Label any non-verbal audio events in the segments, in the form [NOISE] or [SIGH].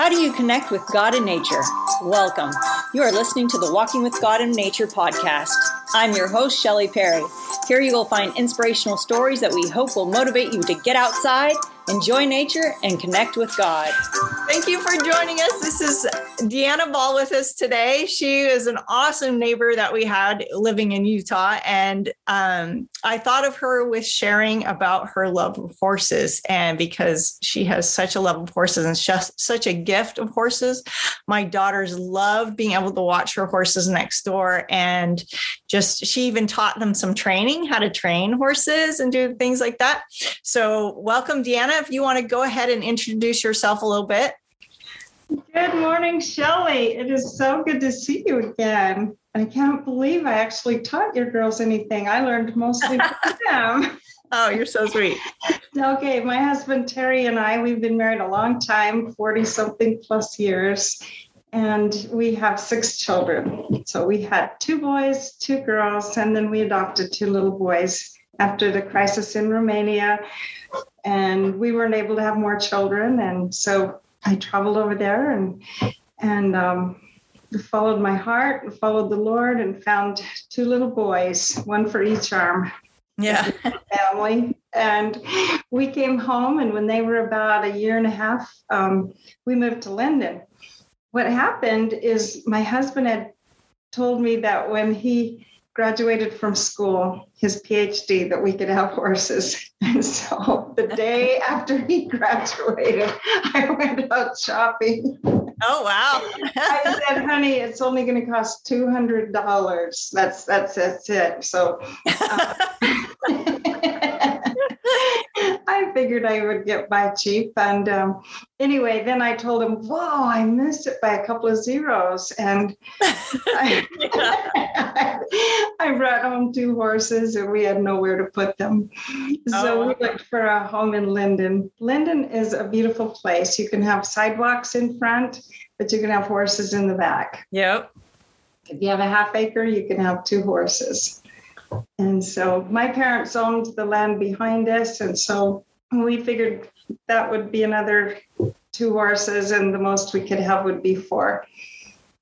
How do you connect with God and nature? Welcome. You are listening to the Walking with God and Nature podcast. I'm your host, Shelly Perry. Here you will find inspirational stories that we hope will motivate you to get outside enjoy nature, and connect with God. Thank you for joining us. This is Deanna Ball with us today. She is an awesome neighbor that we had living in Utah. And um, I thought of her with sharing about her love of horses. And because she has such a love of horses and just such a gift of horses, my daughters love being able to watch her horses next door. And just, she even taught them some training, how to train horses and do things like that. So, welcome, Deanna if you want to go ahead and introduce yourself a little bit. Good morning, Shelly. It is so good to see you again. I can't believe I actually taught your girls anything. I learned mostly from [LAUGHS] them. Oh, you're so sweet. okay, my husband Terry and I, we've been married a long time 40 something plus years, and we have six children. So we had two boys, two girls, and then we adopted two little boys after the crisis in Romania and we weren't able to have more children and so i traveled over there and and um, followed my heart and followed the lord and found two little boys one for each arm. Yeah. Family. And we came home and when they were about a year and a half um, we moved to Lindon. What happened is my husband had told me that when he graduated from school, his PhD, that we could have horses. [LAUGHS] And so the [LAUGHS] day after he graduated, [LAUGHS] I went out shopping. Oh wow! I said, "Honey, it's only going to cost two hundred dollars. That's that's that's it." So. Uh, I figured I would get by cheap. And um, anyway, then I told him, Whoa, I missed it by a couple of zeros. And I, [LAUGHS] [LAUGHS] I, brought home two horses and we had nowhere to put them. So oh. we looked for a home in Lindon. Lindon is a beautiful place. You can have sidewalks in front, but you can have horses in the back. Yep. If you have a half acre, you can have two horses. And so my parents owned the land behind us. And so we figured that would be another two horses, and the most we could have would be four.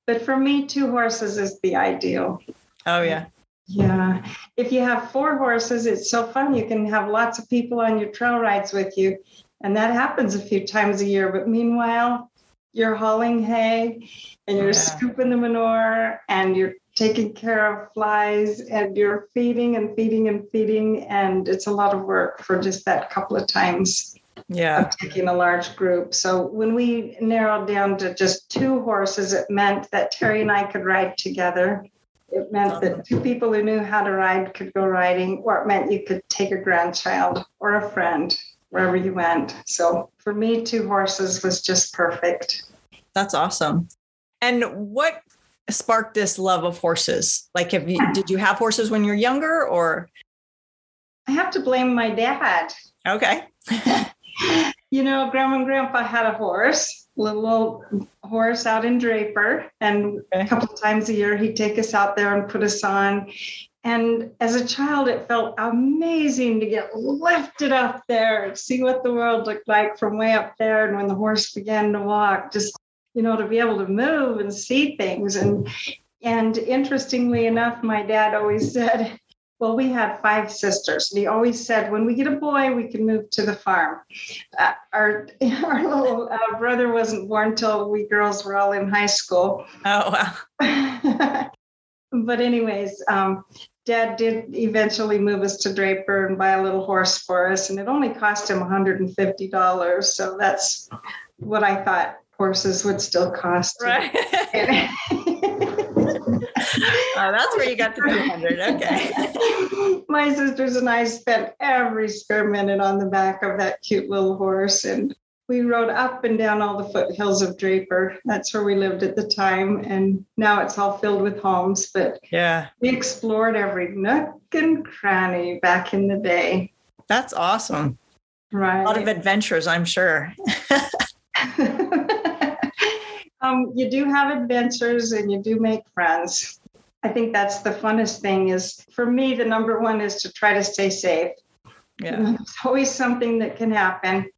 But for me, two horses is the ideal. Oh, yeah. Yeah. If you have four horses, it's so fun. You can have lots of people on your trail rides with you. And that happens a few times a year. But meanwhile, you're hauling hay and you're yeah. scooping the manure and you're taking care of flies and you're feeding and feeding and feeding. And it's a lot of work for just that couple of times yeah. taking a large group. So when we narrowed down to just two horses it meant that terry and i could ride together. It meant that two people who knew how to ride could go riding or it meant you could take a grandchild or a friend wherever you went. So for me two horses was just perfect. That's awesome. And what sparked this love of horses? Like, have you, did you have horses when you were younger or? I have to blame my dad. Okay. [LAUGHS] you know, grandma and grandpa had a horse, little old horse out in Draper. And a couple of times a year, he'd take us out there and put us on. And as a child, it felt amazing to get lifted up there, and see what the world looked like from way up there. And when the horse began to walk, just you know, to be able to move and see things. And and interestingly enough, my dad always said, well, we had five sisters. And he always said, when we get a boy, we can move to the farm. Uh, our [LAUGHS] our little uh, brother wasn't born till we girls were all in high school. Oh, wow. [LAUGHS] but, anyways, um, Dad did eventually move us to Draper and buy a little horse for us. And it only cost him $150. So that's what I thought horses would still cost. Right. [LAUGHS] oh, that's where you got the 200. Okay. [LAUGHS] My sisters and I spent every spare minute on the back of that cute little horse. And we rode up and down all the foothills of Draper. That's where we lived at the time. And now it's all filled with homes. But yeah, we explored every nook and cranny back in the day. That's awesome. Right. A lot of adventures, I'm sure. [LAUGHS] um, you do have adventures and you do make friends. I think that's the funnest thing is for me, the number one is to try to stay safe. Yeah. You [LAUGHS] know, there's always something that can happen.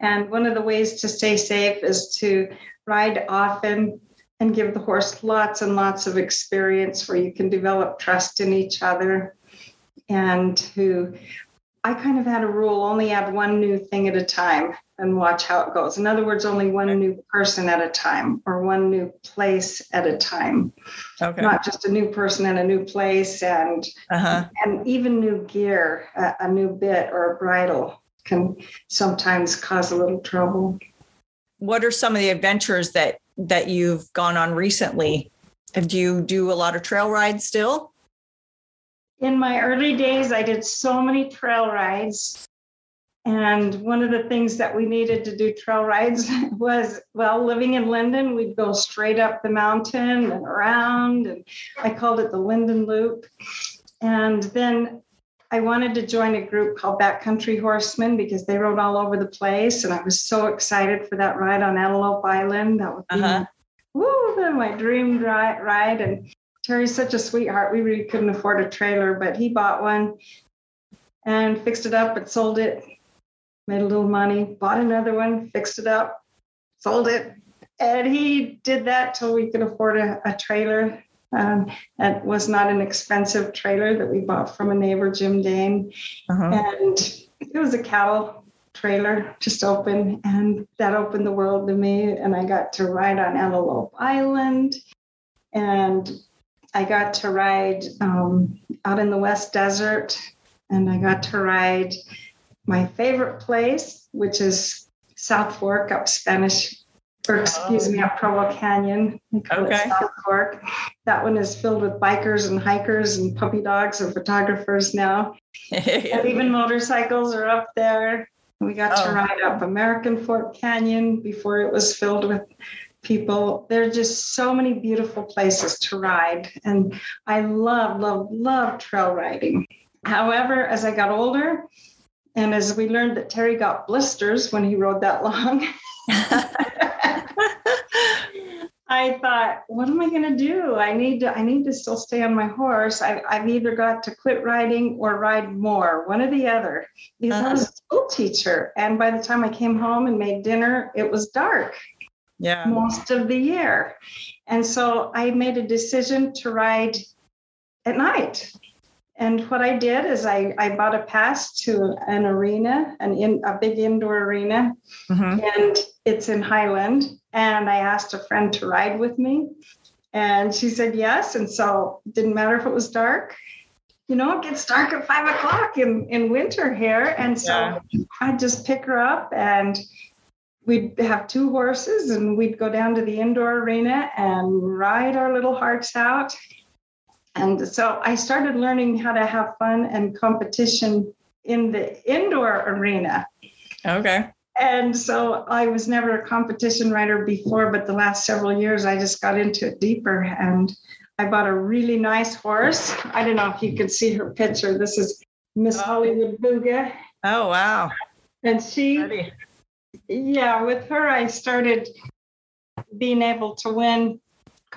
And one of the ways to stay safe is to ride often, and give the horse lots and lots of experience where you can develop trust in each other. And who I kind of had a rule only add one new thing at a time and watch how it goes. In other words, only one new person at a time or one new place at a time. Okay. Not just a new person and a new place and uh-huh. and even new gear, a, a new bit or a bridle can sometimes cause a little trouble. What are some of the adventures that that you've gone on recently? Do you do a lot of trail rides still? In my early days, I did so many trail rides. And one of the things that we needed to do trail rides [LAUGHS] was, well, living in Lindon, we'd go straight up the mountain and around. And I called it the Lindon Loop. And then I wanted to join a group called Backcountry Horsemen because they rode all over the place. And I was so excited for that ride on Antelope Island. That would be uh-huh. woo, my dream ride. And Terry's such a sweetheart. We really couldn't afford a trailer, but he bought one and fixed it up and sold it made a little money, bought another one, fixed it up, sold it. And he did that till we could afford a, a trailer. Um, that was not an expensive trailer that we bought from a neighbor, Jim Dane. Uh-huh. And it was a cattle trailer, just open. And that opened the world to me. And I got to ride on Antelope Island. And I got to ride um, out in the West Desert. And I got to ride my favorite place, which is South Fork up Spanish, or excuse oh. me, up Provo Canyon. okay. South Fork. That one is filled with bikers and hikers and puppy dogs and photographers now. [LAUGHS] and even motorcycles are up there. We got oh. to ride up American Fork Canyon before it was filled with people. There are just so many beautiful places to ride. And I love, love, love trail riding. However, as I got older, and as we learned that Terry got blisters when he rode that long, [LAUGHS] I thought, what am I going to do? I need to, I need to still stay on my horse. I, have either got to quit riding or ride more, one or the other. Because uh-huh. I was a school teacher, and by the time I came home and made dinner, it was dark. Yeah, most of the year, and so I made a decision to ride at night. And what I did is I, I bought a pass to an arena, an in a big indoor arena, mm-hmm. and it's in Highland. And I asked a friend to ride with me, and she said yes. And so didn't matter if it was dark. You know, it gets dark at five o'clock in, in winter here. And so yeah. I'd just pick her up and we'd have two horses and we'd go down to the indoor arena and ride our little hearts out and so I started learning how to have fun and competition in the indoor arena. Okay. And so I was never a competition rider before, but the last several years I just got into it deeper and I bought a really nice horse. I don't know if you can see her picture. This is Miss oh. Hollywood Booga. Oh, wow. And she, Ready. yeah, with her, I started being able to win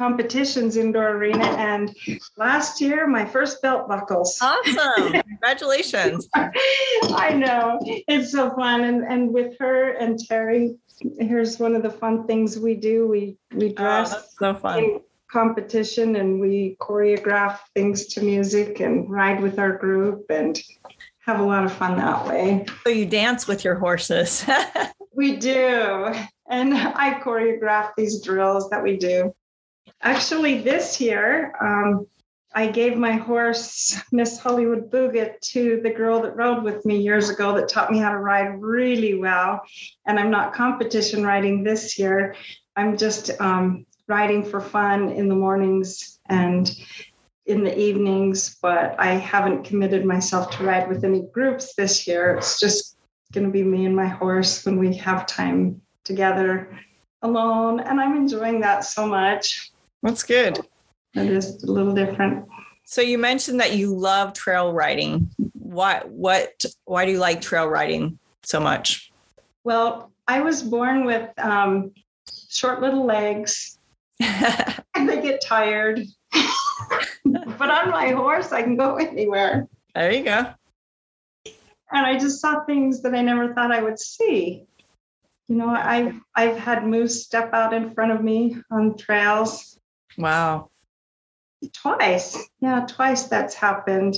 competitions indoor arena and last year my first belt buckles. Awesome. [LAUGHS] Congratulations. I know. It's so fun and and with her and terry here's one of the fun things we do. We we oh, dress oh, so fun. competition and we choreograph things to music and ride with our group and have a lot of fun that way. So you dance with your horses. [LAUGHS] We do. And i choreograph these drills that we do Actually, this year, um, I gave my horse, Miss Hollywood Booga, to the girl that rode with me years ago that taught me how to ride really well. And I'm not competition riding this year. I'm just um, riding for fun in the mornings and in the evenings, but I haven't committed myself to ride with any groups this year. It's just going to be me and my horse when we have time together alone. And I'm enjoying that so much. That's good. It is a little different. So you mentioned that you love trail riding. Why what why do you like trail riding so much? Well, I was born with um, short little legs [LAUGHS] and they get tired. [LAUGHS] but on my horse, I can go anywhere. There you go. And I just saw things that I never thought I would see You know, I've I've had moose step out in front of me on trails. Wow. Twice. Yeah, twice that's happened.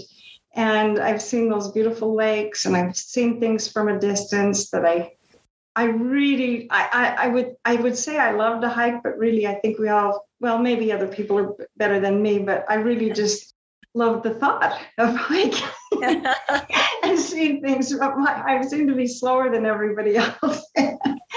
And I've seen those beautiful lakes and I've seen things from a distance that I I really I, I, I would I would say I love to hike, but really I think we all well, maybe other people are better than me, but I really just love the thought of hiking [LAUGHS] [LAUGHS] and seeing things. I seem to be slower than everybody [LAUGHS] else.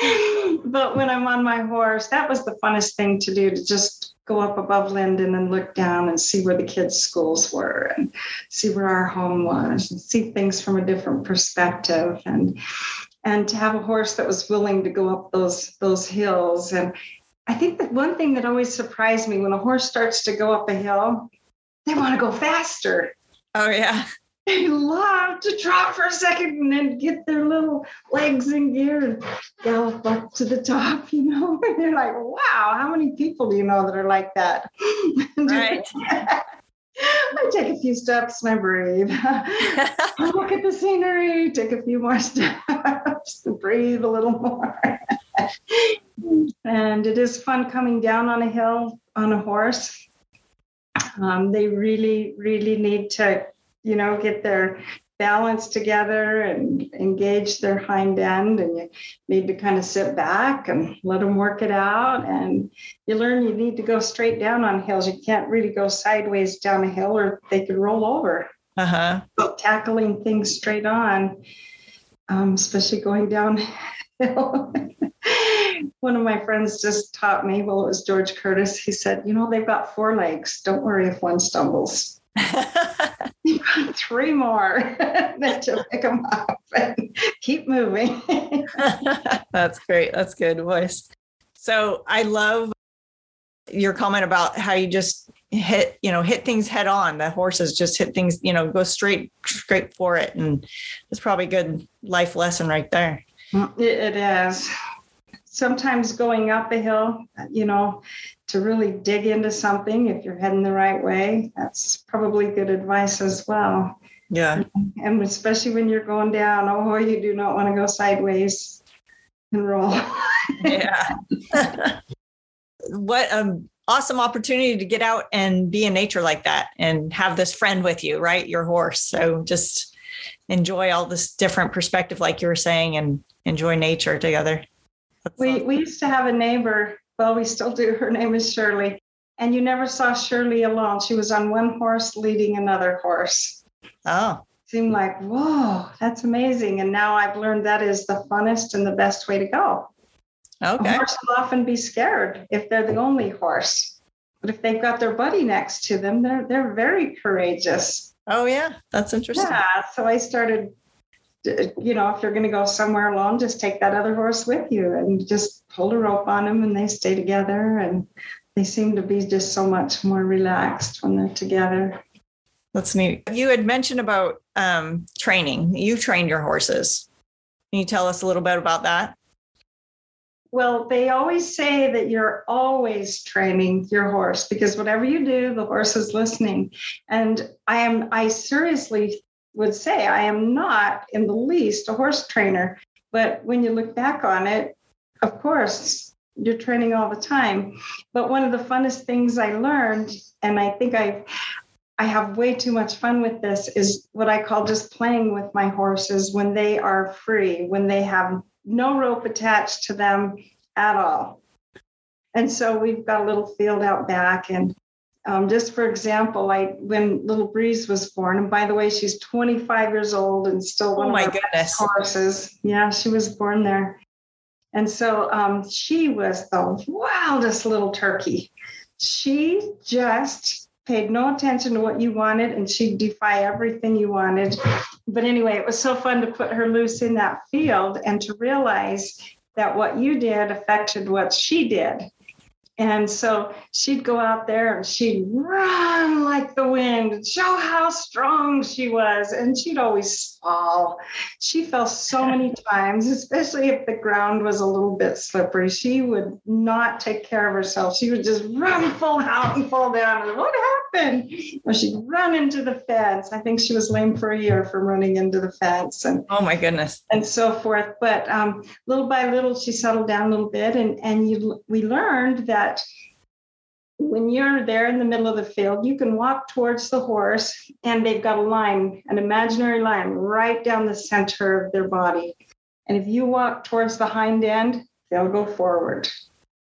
[LAUGHS] but when I'm on my horse, that was the funnest thing to do to just go up above Lindon and look down and see where the kids' schools were and see where our home was and see things from a different perspective and and to have a horse that was willing to go up those those hills and I think that one thing that always surprised me when a horse starts to go up a hill, they want to go faster. Oh yeah. They love to trot for a second and then get their little legs in gear and gallop up to the top, you know. And [LAUGHS] they're like, wow, how many people do you know that are like that? [LAUGHS] Right. [LAUGHS] I take a few steps and I breathe. I look at the scenery, take a few more steps, breathe a little more. and it is fun coming down on a hill on a horse. Um, they really, really need to, you know, get their balance together and engage their hind end and you need to kind of sit back and let them work it out and you learn you need to go straight down on hills. You can't really go sideways down a hill or they could roll over. Uh-huh. So tackling things straight on um, especially going downhill [LAUGHS] one of my friends just taught me well it was george curtis. He said you know they've got four legs. Don't worry if one stumbles [LAUGHS] three more [LAUGHS] to pick them up and [LAUGHS] keep moving. That's great. That's good voice. So I love your comment about how you just hit, you know, hit things head on. The horses just hit things, you know, go straight, straight for it. And it's probably a good life lesson right there. Mm, it is. Sometimes going up a hill, you know, to really dig into something if you're heading the right way. That's probably good advice as well. Yeah. And especially when you're going down, oh, you do not want to go sideways and roll. [LAUGHS] yeah. what an awesome opportunity to get out and be in nature like that and have this friend with you, right? Your horse. So just enjoy all this different perspective, like you were saying, and enjoy nature together. That's we, awesome. we used to have a neighbor well, we still do. Her name is Shirley. And you never saw Shirley alone. She was on one horse leading another horse. Oh. Seemed like, whoa, that's amazing. And now I've learned that is the funnest and the best way to go. Okay. A horse will often be scared if they're the only horse. But if they've got their buddy next to them, they're they're very courageous. Oh yeah, that's interesting. Yeah. So I started you know, if you're going to go somewhere alone, just take that other horse with you and just pull a rope on them and they stay together. And they seem to be just so much more relaxed when they're together. That's neat. You had mentioned about um, training. You trained your horses. Can you tell us a little bit about that? Well, they always say that you're always training your horse because whatever you do, the horse is listening. And I am, I seriously would say I am not in the least a horse trainer. But when you look back on it, of course, you're training all the time. But one of the funnest things I learned, and I think I I have way too much fun with this, is what I call just playing with my horses when they are free, when they have no rope attached to them at all. And so we've got a little field out back, and um, just for example, I when little Breeze was born, and by the way, she's 25 years old and still one oh my of my goodness horses. Yeah, she was born there, and so um, she was the wildest little turkey. She just paid no attention to what you wanted, and she'd defy everything you wanted. But anyway, it was so fun to put her loose in that field and to realize that what you did affected what she did and so she'd go out there and she'd run like the wind show how strong she was. And she'd always fall. She fell so [LAUGHS] many times, especially if the ground was a little bit slippery. She would not take care of herself. She would just run full out and fall down. And what And or she'd run into the fence. I think she was lame for a year from running into the fence and oh my goodness and so forth. But um, little by little, she settled down a little bit, and and you we learned that when you're there in the middle of the field, you can walk towards the horse, and they've got a line, an imaginary line, right down the center of their body. And if you walk towards the hind end, they'll go forward.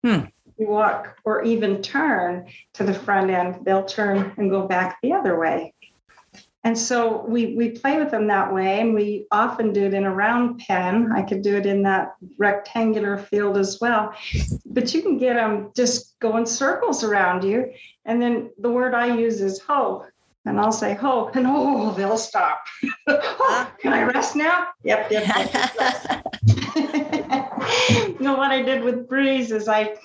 Hmm. You walk or even turn to the front end, they'll turn and go back the other way. And so we we play with them that way, and we often do it in a round pen. I could do it in that rectangular field as well. But you can get them just going circles around you. And then the word I use is ho. And I'll say ho, and oh, they'll stop. [LAUGHS] oh, ah. can I rest now? Yep, yep. yep. [LAUGHS] you know what I did with Breeze is I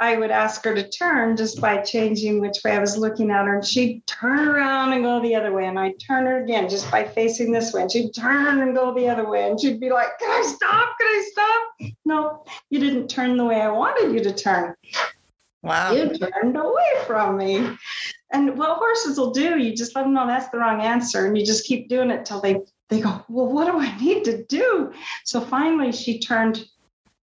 I would ask her to turn just by changing which way I was looking at her. And she'd turn around and go the other way. And I'd turn her again just by facing this way. And she'd turn and go the other way. And she'd be like, Can I stop? Can I stop? No, you didn't turn the way I wanted you to turn. Wow. You turned away from me. And what horses will do, you just let them know that's the wrong answer. And you just keep doing it till they, they go, Well, what do I need to do? So finally, she turned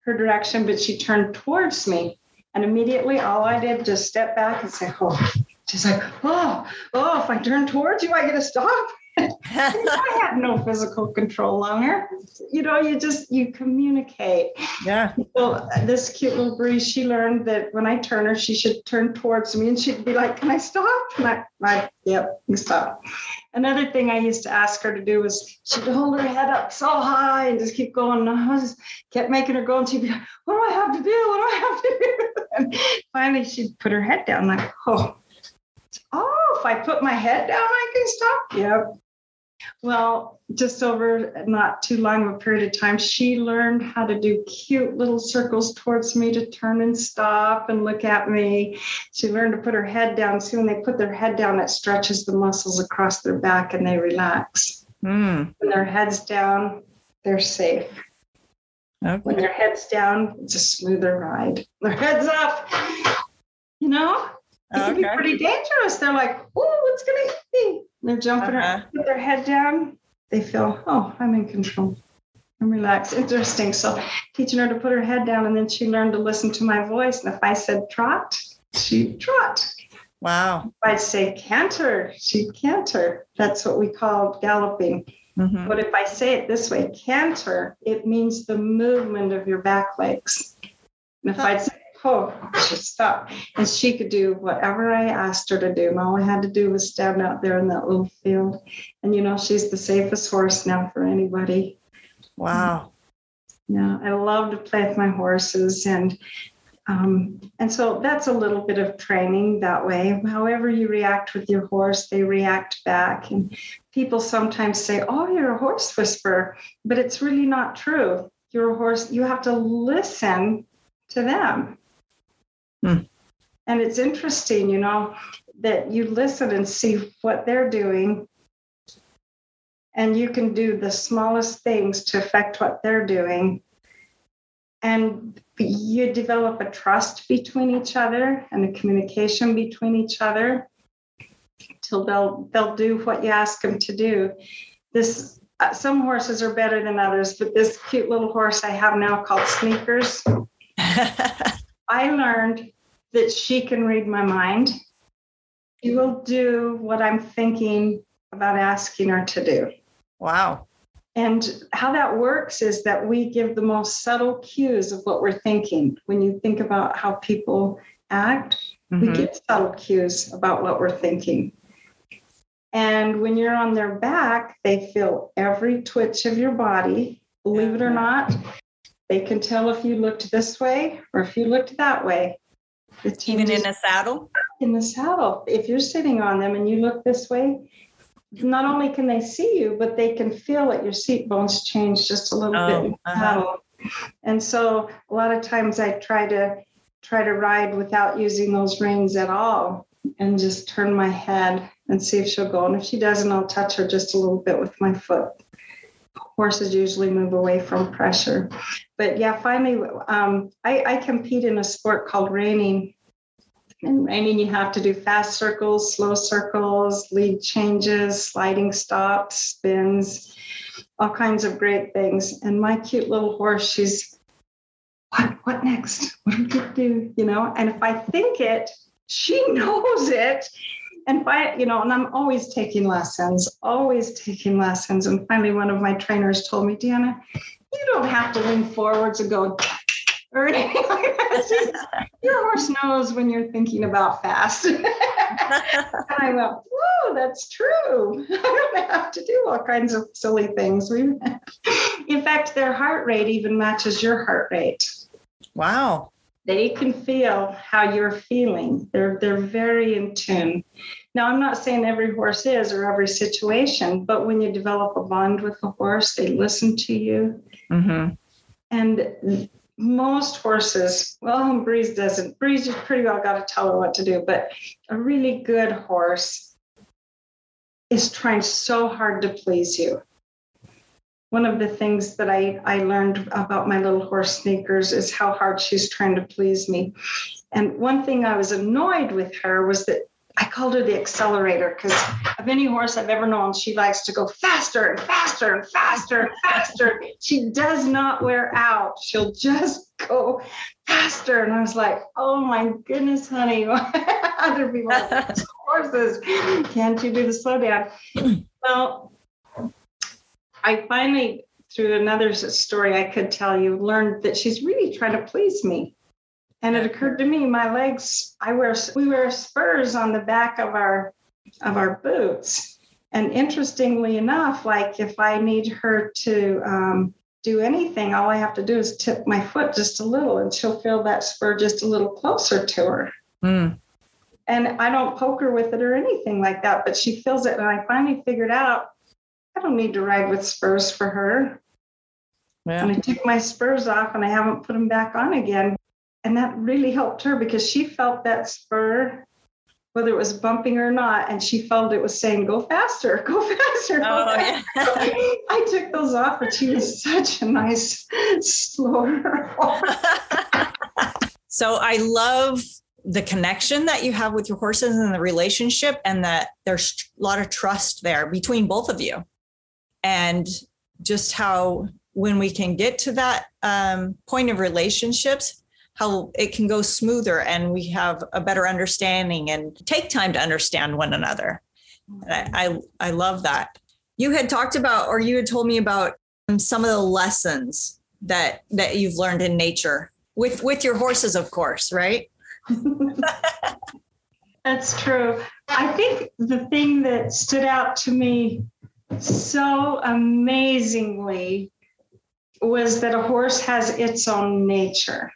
her direction, but she turned towards me. And immediately, all I did just step back and say, "Oh." She's like, "Oh, oh! If I turn towards you, I get to stop." I have no physical control on her. You know, you just you communicate. Yeah. Well, uh, this cute little breeze, she learned that when I turn her, she should turn towards me, and she'd be like, "Can I stop?" And I, I yep, you stop. Another thing I used to ask her to do was she'd hold her head up so high and just keep going. And I just kept making her go, and she'd be like, "What do I have to do? What do I have to do?" [LAUGHS] And finally, she'd put her head down, like, "Oh." Oh, if I put my head down, I can stop. Yep. Well, just over not too long of a period of time, she learned how to do cute little circles towards me to turn and stop and look at me. She learned to put her head down. See, when they put their head down, it stretches the muscles across their back and they relax. Mm. When their head's down, they're safe. Okay. When their head's down, it's a smoother ride. Their head's up, you know, it can be pretty dangerous. They're like, oh, what's going to hit me? They're jumping Uh-huh. around, put their head down. They feel, oh, I'm in control. I'm relaxed. Interesting. So teaching her to put her head down, and then she learned to listen to my voice. And if I said trot, she'd trot. Wow. If I say canter, she'd canter. That's what we call galloping. Mhm. But if I say it this way, canter, it means the movement of your back legs. And if I'd say, oh, she stopped. And she could do whatever I asked her to do. And all I had to do was stand out there in that little field. And you know, she's the safest horse now for anybody. Wow. Yeah, I love to play with my horses and um, and so that's a little bit of training that way. However you react with your horse, they react back. And people sometimes say, "Oh, you're a horse whisperer," but it's really not true. You're a horse. You have to listen to them. And it's interesting, you know, that you listen and see what they're doing. And you can do the smallest things to affect what they're doing. And you develop a trust between each other and a communication between each other till they'll they'll do what you ask them to do. This uh, some horses are better than others but this cute little horse i have now called sneakers [LAUGHS] i learned that she can read my mind she will do what i'm thinking about asking her to do wow. and how that works is that we give the most subtle cues of what we're thinking. When you think about how people act, we Mhm. give subtle cues about what we're thinking. And when you're on their back, they feel every twitch of your body. Believe it or not, they can tell if you looked this way or if you looked that way. Even in a saddle? in the saddle. If you're sitting on them and you look this way, not only can they see you, but they can feel that your seat bones change just a little bit Oh, uh-huh. And so a lot of times I try to try to ride without using those reins at all and just turn my head and see if she'll go. And if she doesn't, I'll touch her just a little bit with my foot. Horses usually move away from pressure. But yeah, finally, um, I, I compete in a sport called reining. In reining, you have to do fast circles, slow circles, lead changes, sliding stops, spins, all kinds of great things. And my cute little horse, she's, what, what next? What do we get to do? You know, and if I think it, she [LAUGHS] knows it. And I, you know, and I'm always taking lessons, always taking lessons. And finally, one of my trainers told me, Deanna, you don't have to lean forwards and go [LAUGHS] or anything like that. Your horse knows when you're thinking about fast. [LAUGHS] and I went, whoa, that's true. [LAUGHS] I don't have to do all kinds of silly things. We, in fact, their heart rate even matches your heart rate. Wow. They can feel how you're feeling. They're they're very in tune. Now, I'm not saying every horse is or every situation, but when you develop a bond with a horse, they listen to you. Mm-hmm. And most horses, well, Breeze doesn't. Breeze, you pretty well got to tell her what to do, but a really good horse is trying so hard to please you. One of the things that I, I learned about my little horse sneakers is how hard she's trying to please me. And one thing I was annoyed with her was that I called her the accelerator because of any horse I've ever known, she likes to go faster and faster and faster and faster. She does not wear out. She'll just go faster. And I was like, oh my goodness, honey. [LAUGHS] Other people [LAUGHS] horses. Can't you do the slow down? Well, I finally, through another story I could tell you, learned that she's really trying to please me. And it occurred to me, my legs, I wear we wear spurs on the back of our of our boots. And interestingly enough, like if I need her to um, do anything, all I have to do is tip my foot just a little, and she'll feel that spur just a little closer to her. Mm. And I don't poke her with it or anything like that, but she feels it. And I finally figured out I don't need to ride with spurs for her. Yeah. And I took my spurs off and I haven't put them back on again and that really helped her because she felt that spur whether it was bumping or not and she felt it was saying go faster [LAUGHS] go faster go oh, faster. Yeah. [LAUGHS] i took those off but she was such a nice slower [LAUGHS] so i love the connection that you have with your horses and the relationship and that there's a lot of trust there between both of you and just how when we can get to that um, point of relationships how it can go smoother and we have a better understanding and take time to understand one another. I, I, I love that. You had talked about, or you had told me about some of the lessons that that you've learned in nature with with your horses, of course, right? [LAUGHS] That's true. I think the thing that stood out to me so amazingly was that a horse has its own nature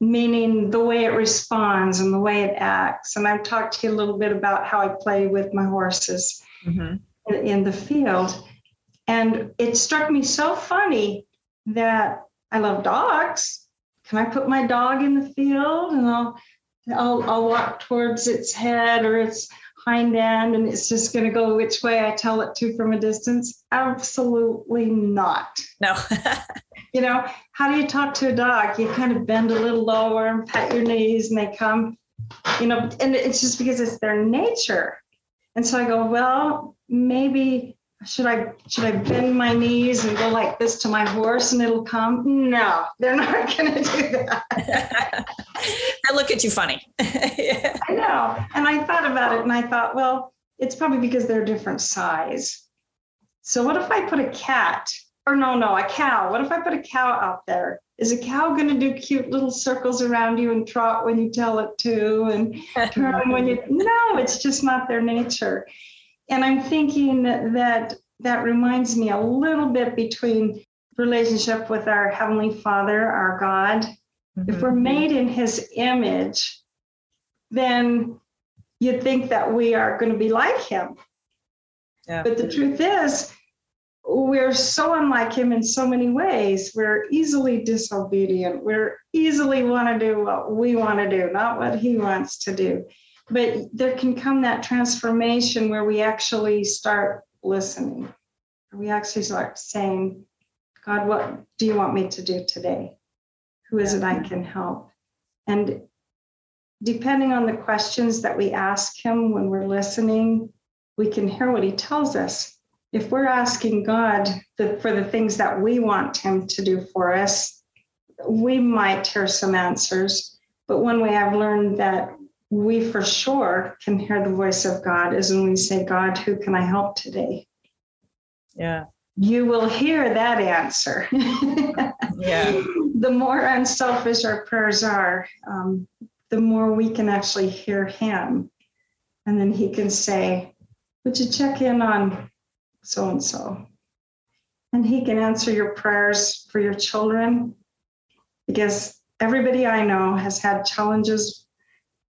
meaning the way it responds and the way it acts. And I've talked to you a little bit about how I play with my horses mm-hmm. in, in the field. And it struck me so funny that I love dogs. Can I put my dog in the field and I'll I'll, I'll walk towards its head or its hind end and it's just going to go which way I tell it to from a distance? Absolutely not. No. [LAUGHS] [LAUGHS] you know, how do you talk to a dog? You kind of bend a little lower and pat your knees and they come, you know, and it's just because it's their nature. And so I go, well, maybe should I should I bend my knees and go like this to my horse and it'll come? No, they're not [LAUGHS] going to do that. [LAUGHS] I look at you funny. [LAUGHS] I know. And I thought about it and I thought, well, it's probably because they're different size. So what if I put a cat or no, no, a cow. What if I put a cow out there? Is a cow going to do cute little circles around you and trot when you tell it to and turn when you? No, it's just not their nature. And I'm thinking that that reminds me a little bit between relationship with our heavenly Father, our God. Mm-hmm. If we're made in His image, then you'd think that we are going to be like Him. Yeah. But the truth is, we're so unlike him in so many ways. We're easily disobedient. We're easily want to do what we want to do, not what he wants to do. But there can come that transformation where we actually start listening. We actually start saying, God, what do you want me to do today? Who is it I can help? And depending on the questions that we ask him when we're listening, we can hear what he tells us. If we're asking God the, for the things that we want him to do for us, we might hear some answers. But one way I've learned that we for sure can hear the voice of God is when we say, God, who can I help today? Yeah. You will hear that answer. [LAUGHS] yeah. [LAUGHS] The more unselfish our prayers are, um, the more we can actually hear Him. And then He can say, Would you check in on so and so? And He can answer your prayers for your children because everybody I know has had challenges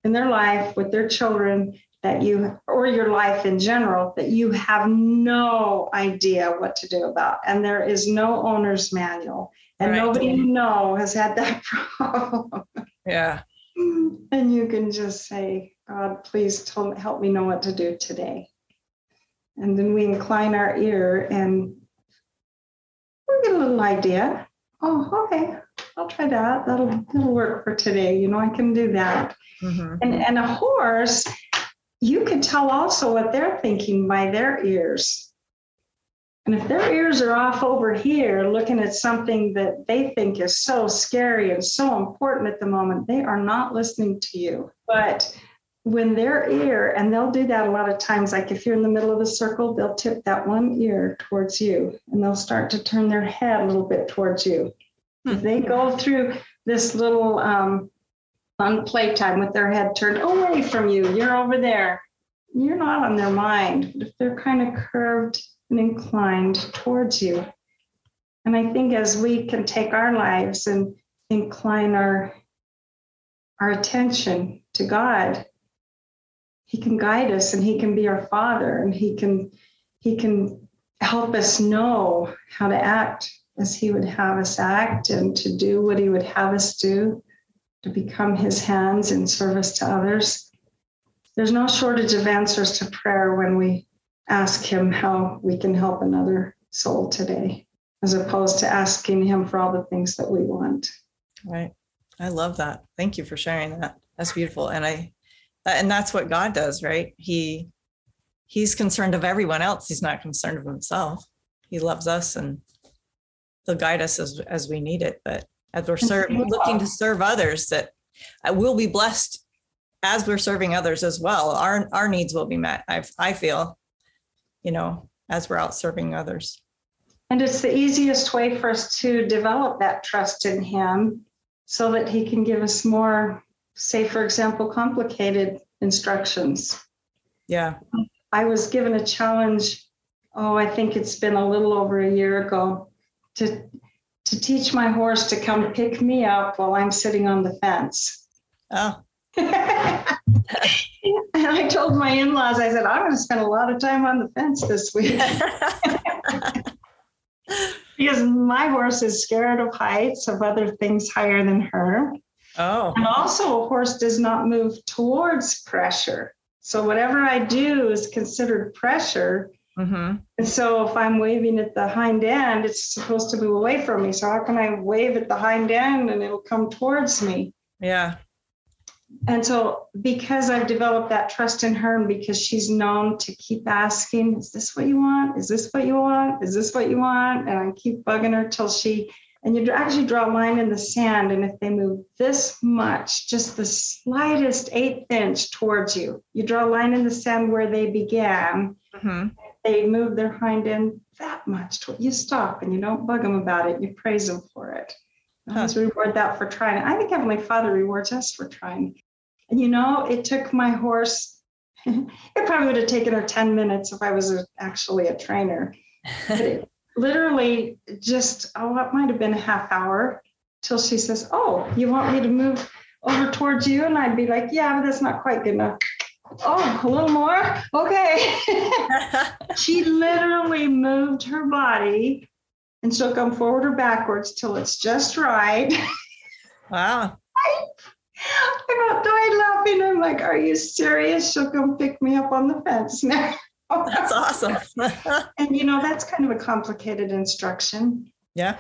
in their life with their children that you or your life in general that you have no idea what to do about. And there is no owner's manual. And right. nobody you know has had that [LAUGHS] problem. Yeah. And you can just say god please me, help me know what to do today. And then we incline our ear and we get a little idea. Oh okay. I'll try that. That'll that'll work for today. You know i can do that Mm-hmm. And, and a horse, you can tell also what they're thinking by their ears. And if their ears are off over here looking at something that they think is so scary and so important at the moment, they are not listening to you. But when their ear, and they'll do that a lot of times, like if you're in the middle of a circle, they'll tip that one ear towards you and they'll start to turn their head a little bit towards you. If they go through this little um, on playtime with their head turned away from you. You're over there. You're not on their mind. But if they're kind of curved and inclined towards you. And I think as we can take our lives and incline our our attention to God, He can guide us and He can be our Father and He can He can help us know how to act as He would have us act and to do what He would have us do to become his hands in service to others. There's no shortage of answers to prayer when we ask him how we can help another soul today, as opposed to asking him for all the things that we want. Right. I love that. Thank you for sharing that. That's beautiful. And I and that's what God does, right? He he's concerned of everyone else. He's not concerned of himself. He loves us and he'll guide us as as we need it. But as we're serve, looking to serve others that uh, we'll be blessed as we're serving others as well. Our our needs will be met i i feel you know as we're out serving others. And it's the easiest way for us to develop that trust in him so that he can give us more say for example complicated instructions. Yeah. I was given a challenge oh i think it's been a little over a year ago to to teach my horse to come pick me up while I'm sitting on the fence. Oh. [LAUGHS] and I told my in laws, I said, I'm going to spend a lot of time on the fence this week. [LAUGHS] because my horse is scared of heights, of other things higher than her. Oh. And also, a horse does not move towards pressure. So, whatever I do is considered pressure Mm-hmm. And so if I'm waving at the hind end, it's supposed to move away from me. So how can I wave at the hind end and it'll come towards me? Yeah. And so because I've developed that trust in her and because she's known to keep asking, is this what you want? Is this what you want? Is this what you want? And I keep bugging her till she and you actually draw a line in the sand. And if they move this much, just the slightest eighth inch towards you, you draw a line in the sand where they began. Mm-hmm they move their hind end that much, To, you stop and you don't bug them about it. You praise them for it. Huh. reward that for trying. I think Heavenly Father rewards us for trying. And you know, it took my horse, [LAUGHS] it probably would have taken her 10 minutes if I was a, actually a trainer. But it [LAUGHS] literally just, oh, it might have been a half hour till she says, Oh, you want me to move over towards you? And I'd be like, Yeah, but that's not quite good enough. Oh, a little more? Okay. [LAUGHS] she literally moved her body and she'll come forward or backwards till it's just right. Wow. I, I about died laughing. I'm like, are you serious? She'll come pick me up on the fence now. That's awesome. [LAUGHS] and you know, that's kind of a complicated instruction. Yeah.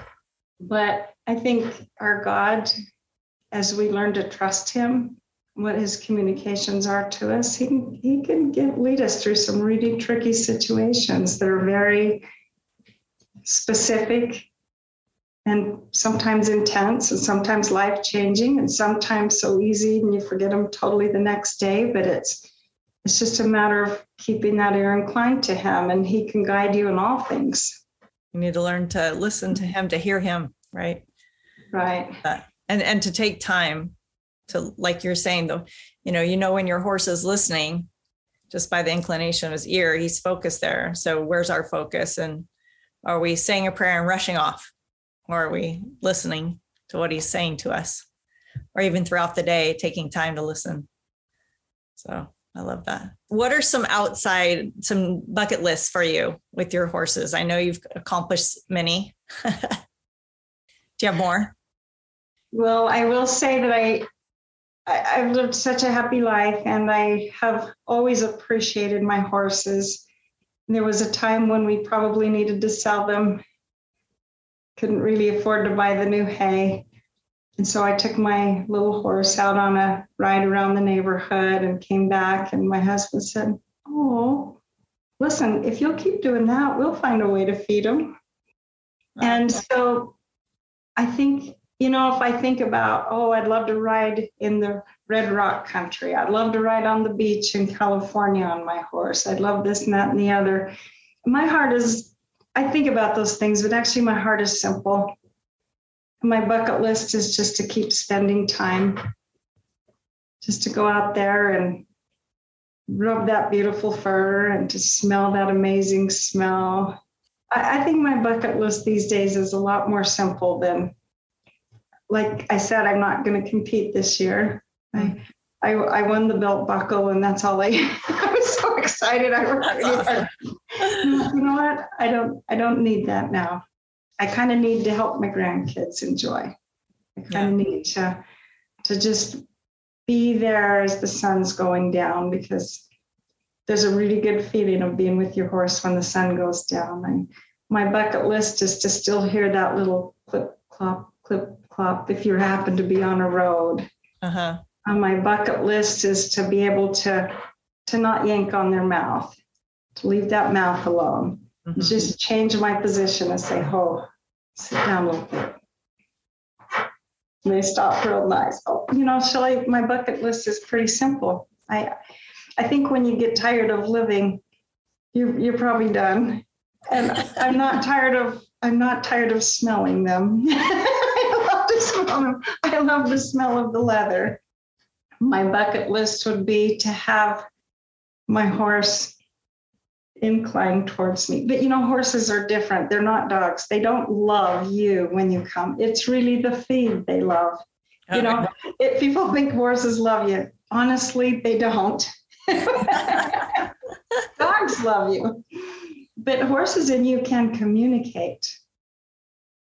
But I think our God, as we learn to trust him, what his communications are to us, he can, he can get, lead us through some really tricky situations that are very specific and sometimes intense and sometimes life changing and sometimes so easy and you forget them totally the next day but it's it's just a matter of keeping that ear inclined to him and he can guide you in all things. You need to learn to listen to him to hear him right? Right. Uh, and and to take time to like you're saying though you know you know when your horse is listening just by the inclination of his ear he's focused there. So where's our focus? And are we saying a prayer and rushing off? Or are we listening to what he's saying to us? Or even throughout the day taking time to listen. So i love that. What are some outside some bucket lists for you with your horses? I know you've accomplished many. [LAUGHS] Do you have more? Well i will say that i I, have lived such a happy life and I have always appreciated my horses. There was a time when we probably needed to sell them couldn't really afford to buy the new hay. And so I took my little horse out on a ride around the neighborhood and came back. And my husband said, Oh, listen, if you'll keep doing that, we'll find a way to feed them. And so I think, you know, if I think about, oh, I'd love to ride in the Red Rock country, I'd love to ride on the beach in California on my horse, I'd love this and that and the other. My heart is I think about those things, but actually, my heart is simple. My bucket list is just to keep spending time, just to go out there and rub that beautiful fur and to smell that amazing smell. I, I think my bucket list these days is a lot more simple than, like I said, I'm not going to compete this year. I, hmm. I, I won the belt buckle, and that's all I. [LAUGHS] I was so excited. I awesome. you know what? I don't. I don't need that now. I kind of need to help my grandkids enjoy. I kind of yeah. need to to just be there as the sun's going down because there's a really good feeling of being with your horse when the sun goes down. And my bucket list is to still hear that little clip clop clip clop if you happen to be on a road. Uh-huh on my bucket list is to be able to to not yank on their mouth, to leave that mouth alone. Mm-hmm. Just change my position and say, "Oh, sit down a little bit." And they stop real nice. Oh, you know, Shelly, my bucket list is pretty simple. I I think when you get tired of living, you're you're probably done. And I'm not tired of I'm not tired of smelling them. [LAUGHS] I love them. [LAUGHS] I love the smell of the leather my bucket list would be to have my horse inclined towards me. But you know, horses are different. They're not dogs. They don't love you when you come. It's really the feed they love. Okay. You know, if people think horses love you. Honestly, they don't. [LAUGHS] dogs love you. But horses and you can communicate.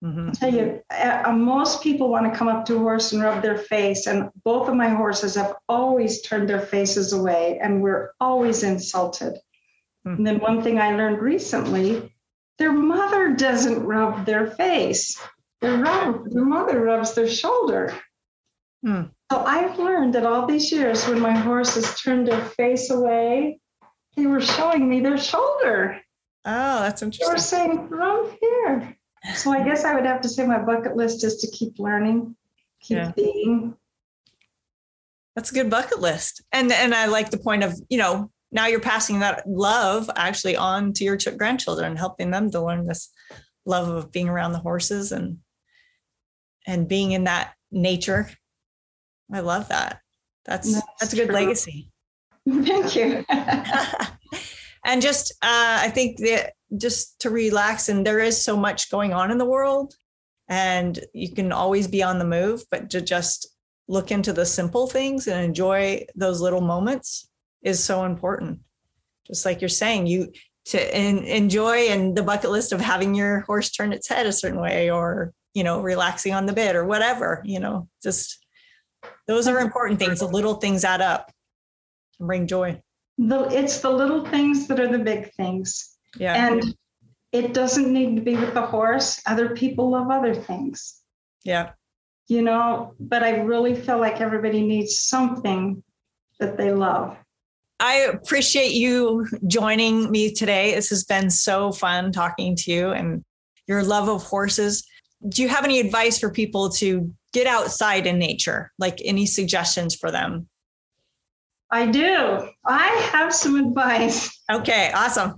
Mm-hmm. I tell you, uh, uh, most people want to come up to a horse and rub their face, and both of my horses have always turned their faces away, and we're always insulted. Mm-hmm. And then one thing I learned recently, their mother doesn't rub their face. Their, rub, their mother rubs their shoulder. Mm. So I've learned that all these years, when my horses turned their face away, they were showing me their shoulder. Oh, that's interesting. They were saying, "Rub here." So I guess I would have to say my bucket list is to keep learning, keep yeah. being. That's a good bucket list. And and I like the point of, you know, now you're passing that love actually on to your ch- grandchildren, helping them to learn this love of being around the horses and and being in that nature. I love that. That's that's, that's a good true. legacy. [LAUGHS] Thank you. [LAUGHS] and just uh, I think that just to relax. And there is so much going on in the world, and you can always be on the move, but to just look into the simple things and enjoy those little moments is so important. Just like you're saying, you to in, enjoy and the bucket list of having your horse turn its head a certain way or you know relaxing on the bit or whatever you know just those are important things the little things add up and bring joy the, it's the little things that are the big things yeah. And it doesn't need to be with the horse. Other people love other things. Yeah. you know, but I really feel like everybody needs something that they love. I appreciate you joining me today. This has been so fun talking to you and your love of horses. Do you have any advice for people to get outside in nature? Like any suggestions for them? I do. I have some advice. Okay, awesome.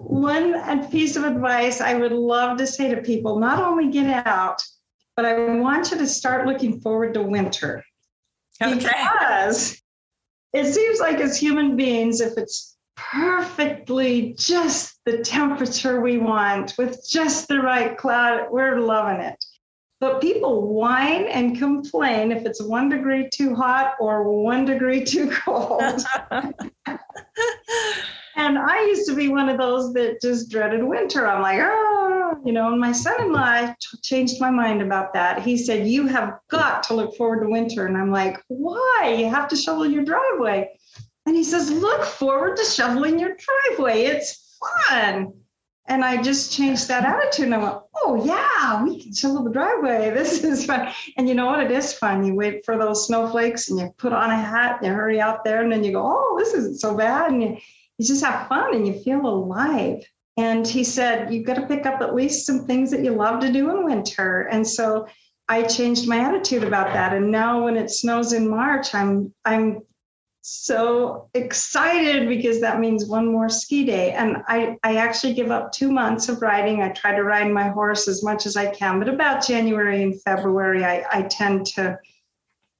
One piece of advice I would love to say to people not only get out, but I want you to start looking forward to winter. Okay. Because it seems like as human beings, if it's perfectly just the temperature we want with just the right cloud, we're loving it. But people whine and complain if it's one degree too hot or one degree too cold. [LAUGHS] and I used to be one of those that just dreaded winter. I'm like, oh, you know, and my son in law changed my mind about that. He said, You have got to look forward to winter. And I'm like, Why? You have to shovel your driveway. And he says, Look forward to shoveling your driveway. It's fun. And I just changed that attitude. And I went, oh, yeah, we can chill shovel the driveway. [LAUGHS] This is fun. And you know what? It is fun. You wait for those snowflakes and you put on a hat and you hurry out there. And then you go, oh, this isn't so bad. And you, you just have fun and you feel alive. And he said, you've got to pick up at least some things that you love to do in winter. And so I changed my attitude about that. And now when it snows in March, I'm I'm so excited because that means one more ski day. And I, I actually give up two months of riding. I try to ride my horse as much as I can, but about January and February, I, I tend to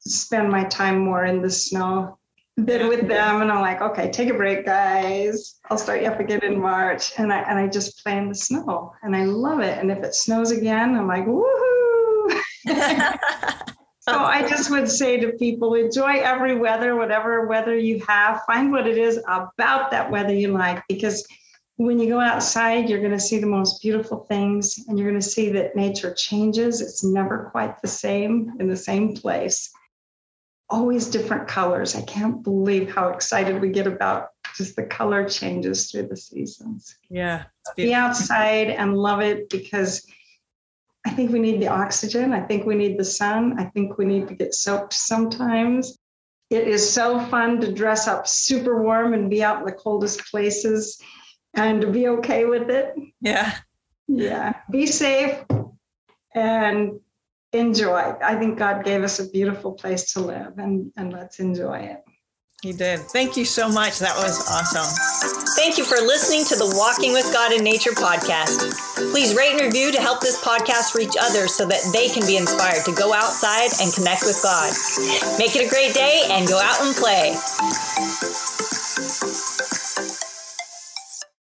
spend my time more in the snow than with them and I'm like, okay, take a break, guys. I'll start you up again in March. And I and I just play in the snow and I love it. And if it snows again, I'm like, woohoo. [LAUGHS] [LAUGHS] so I just would say to people, enjoy every weather, whatever weather you have. Find what it is about that weather you like because when you go outside, you're going to see the most beautiful things and you're going to see that nature changes. It's never quite the same in the same place always different colors. I can't believe how excited we get about just the color changes through the seasons. Yeah. Be outside and love it because I think we need the oxygen. I think we need the sun. I think we need to get soaked sometimes. It is so fun to dress up super warm and be out in the coldest places and to be okay with it. Yeah. Yeah. Be safe and enjoy. I think God gave us a beautiful place to live and, and let's enjoy it. He did. Thank you so much. That was awesome. Thank you for listening to the Walking with God in Nature podcast. Please rate and review to help this podcast reach others so that they can be inspired to go outside and connect with God. Make it a great day and go out and play.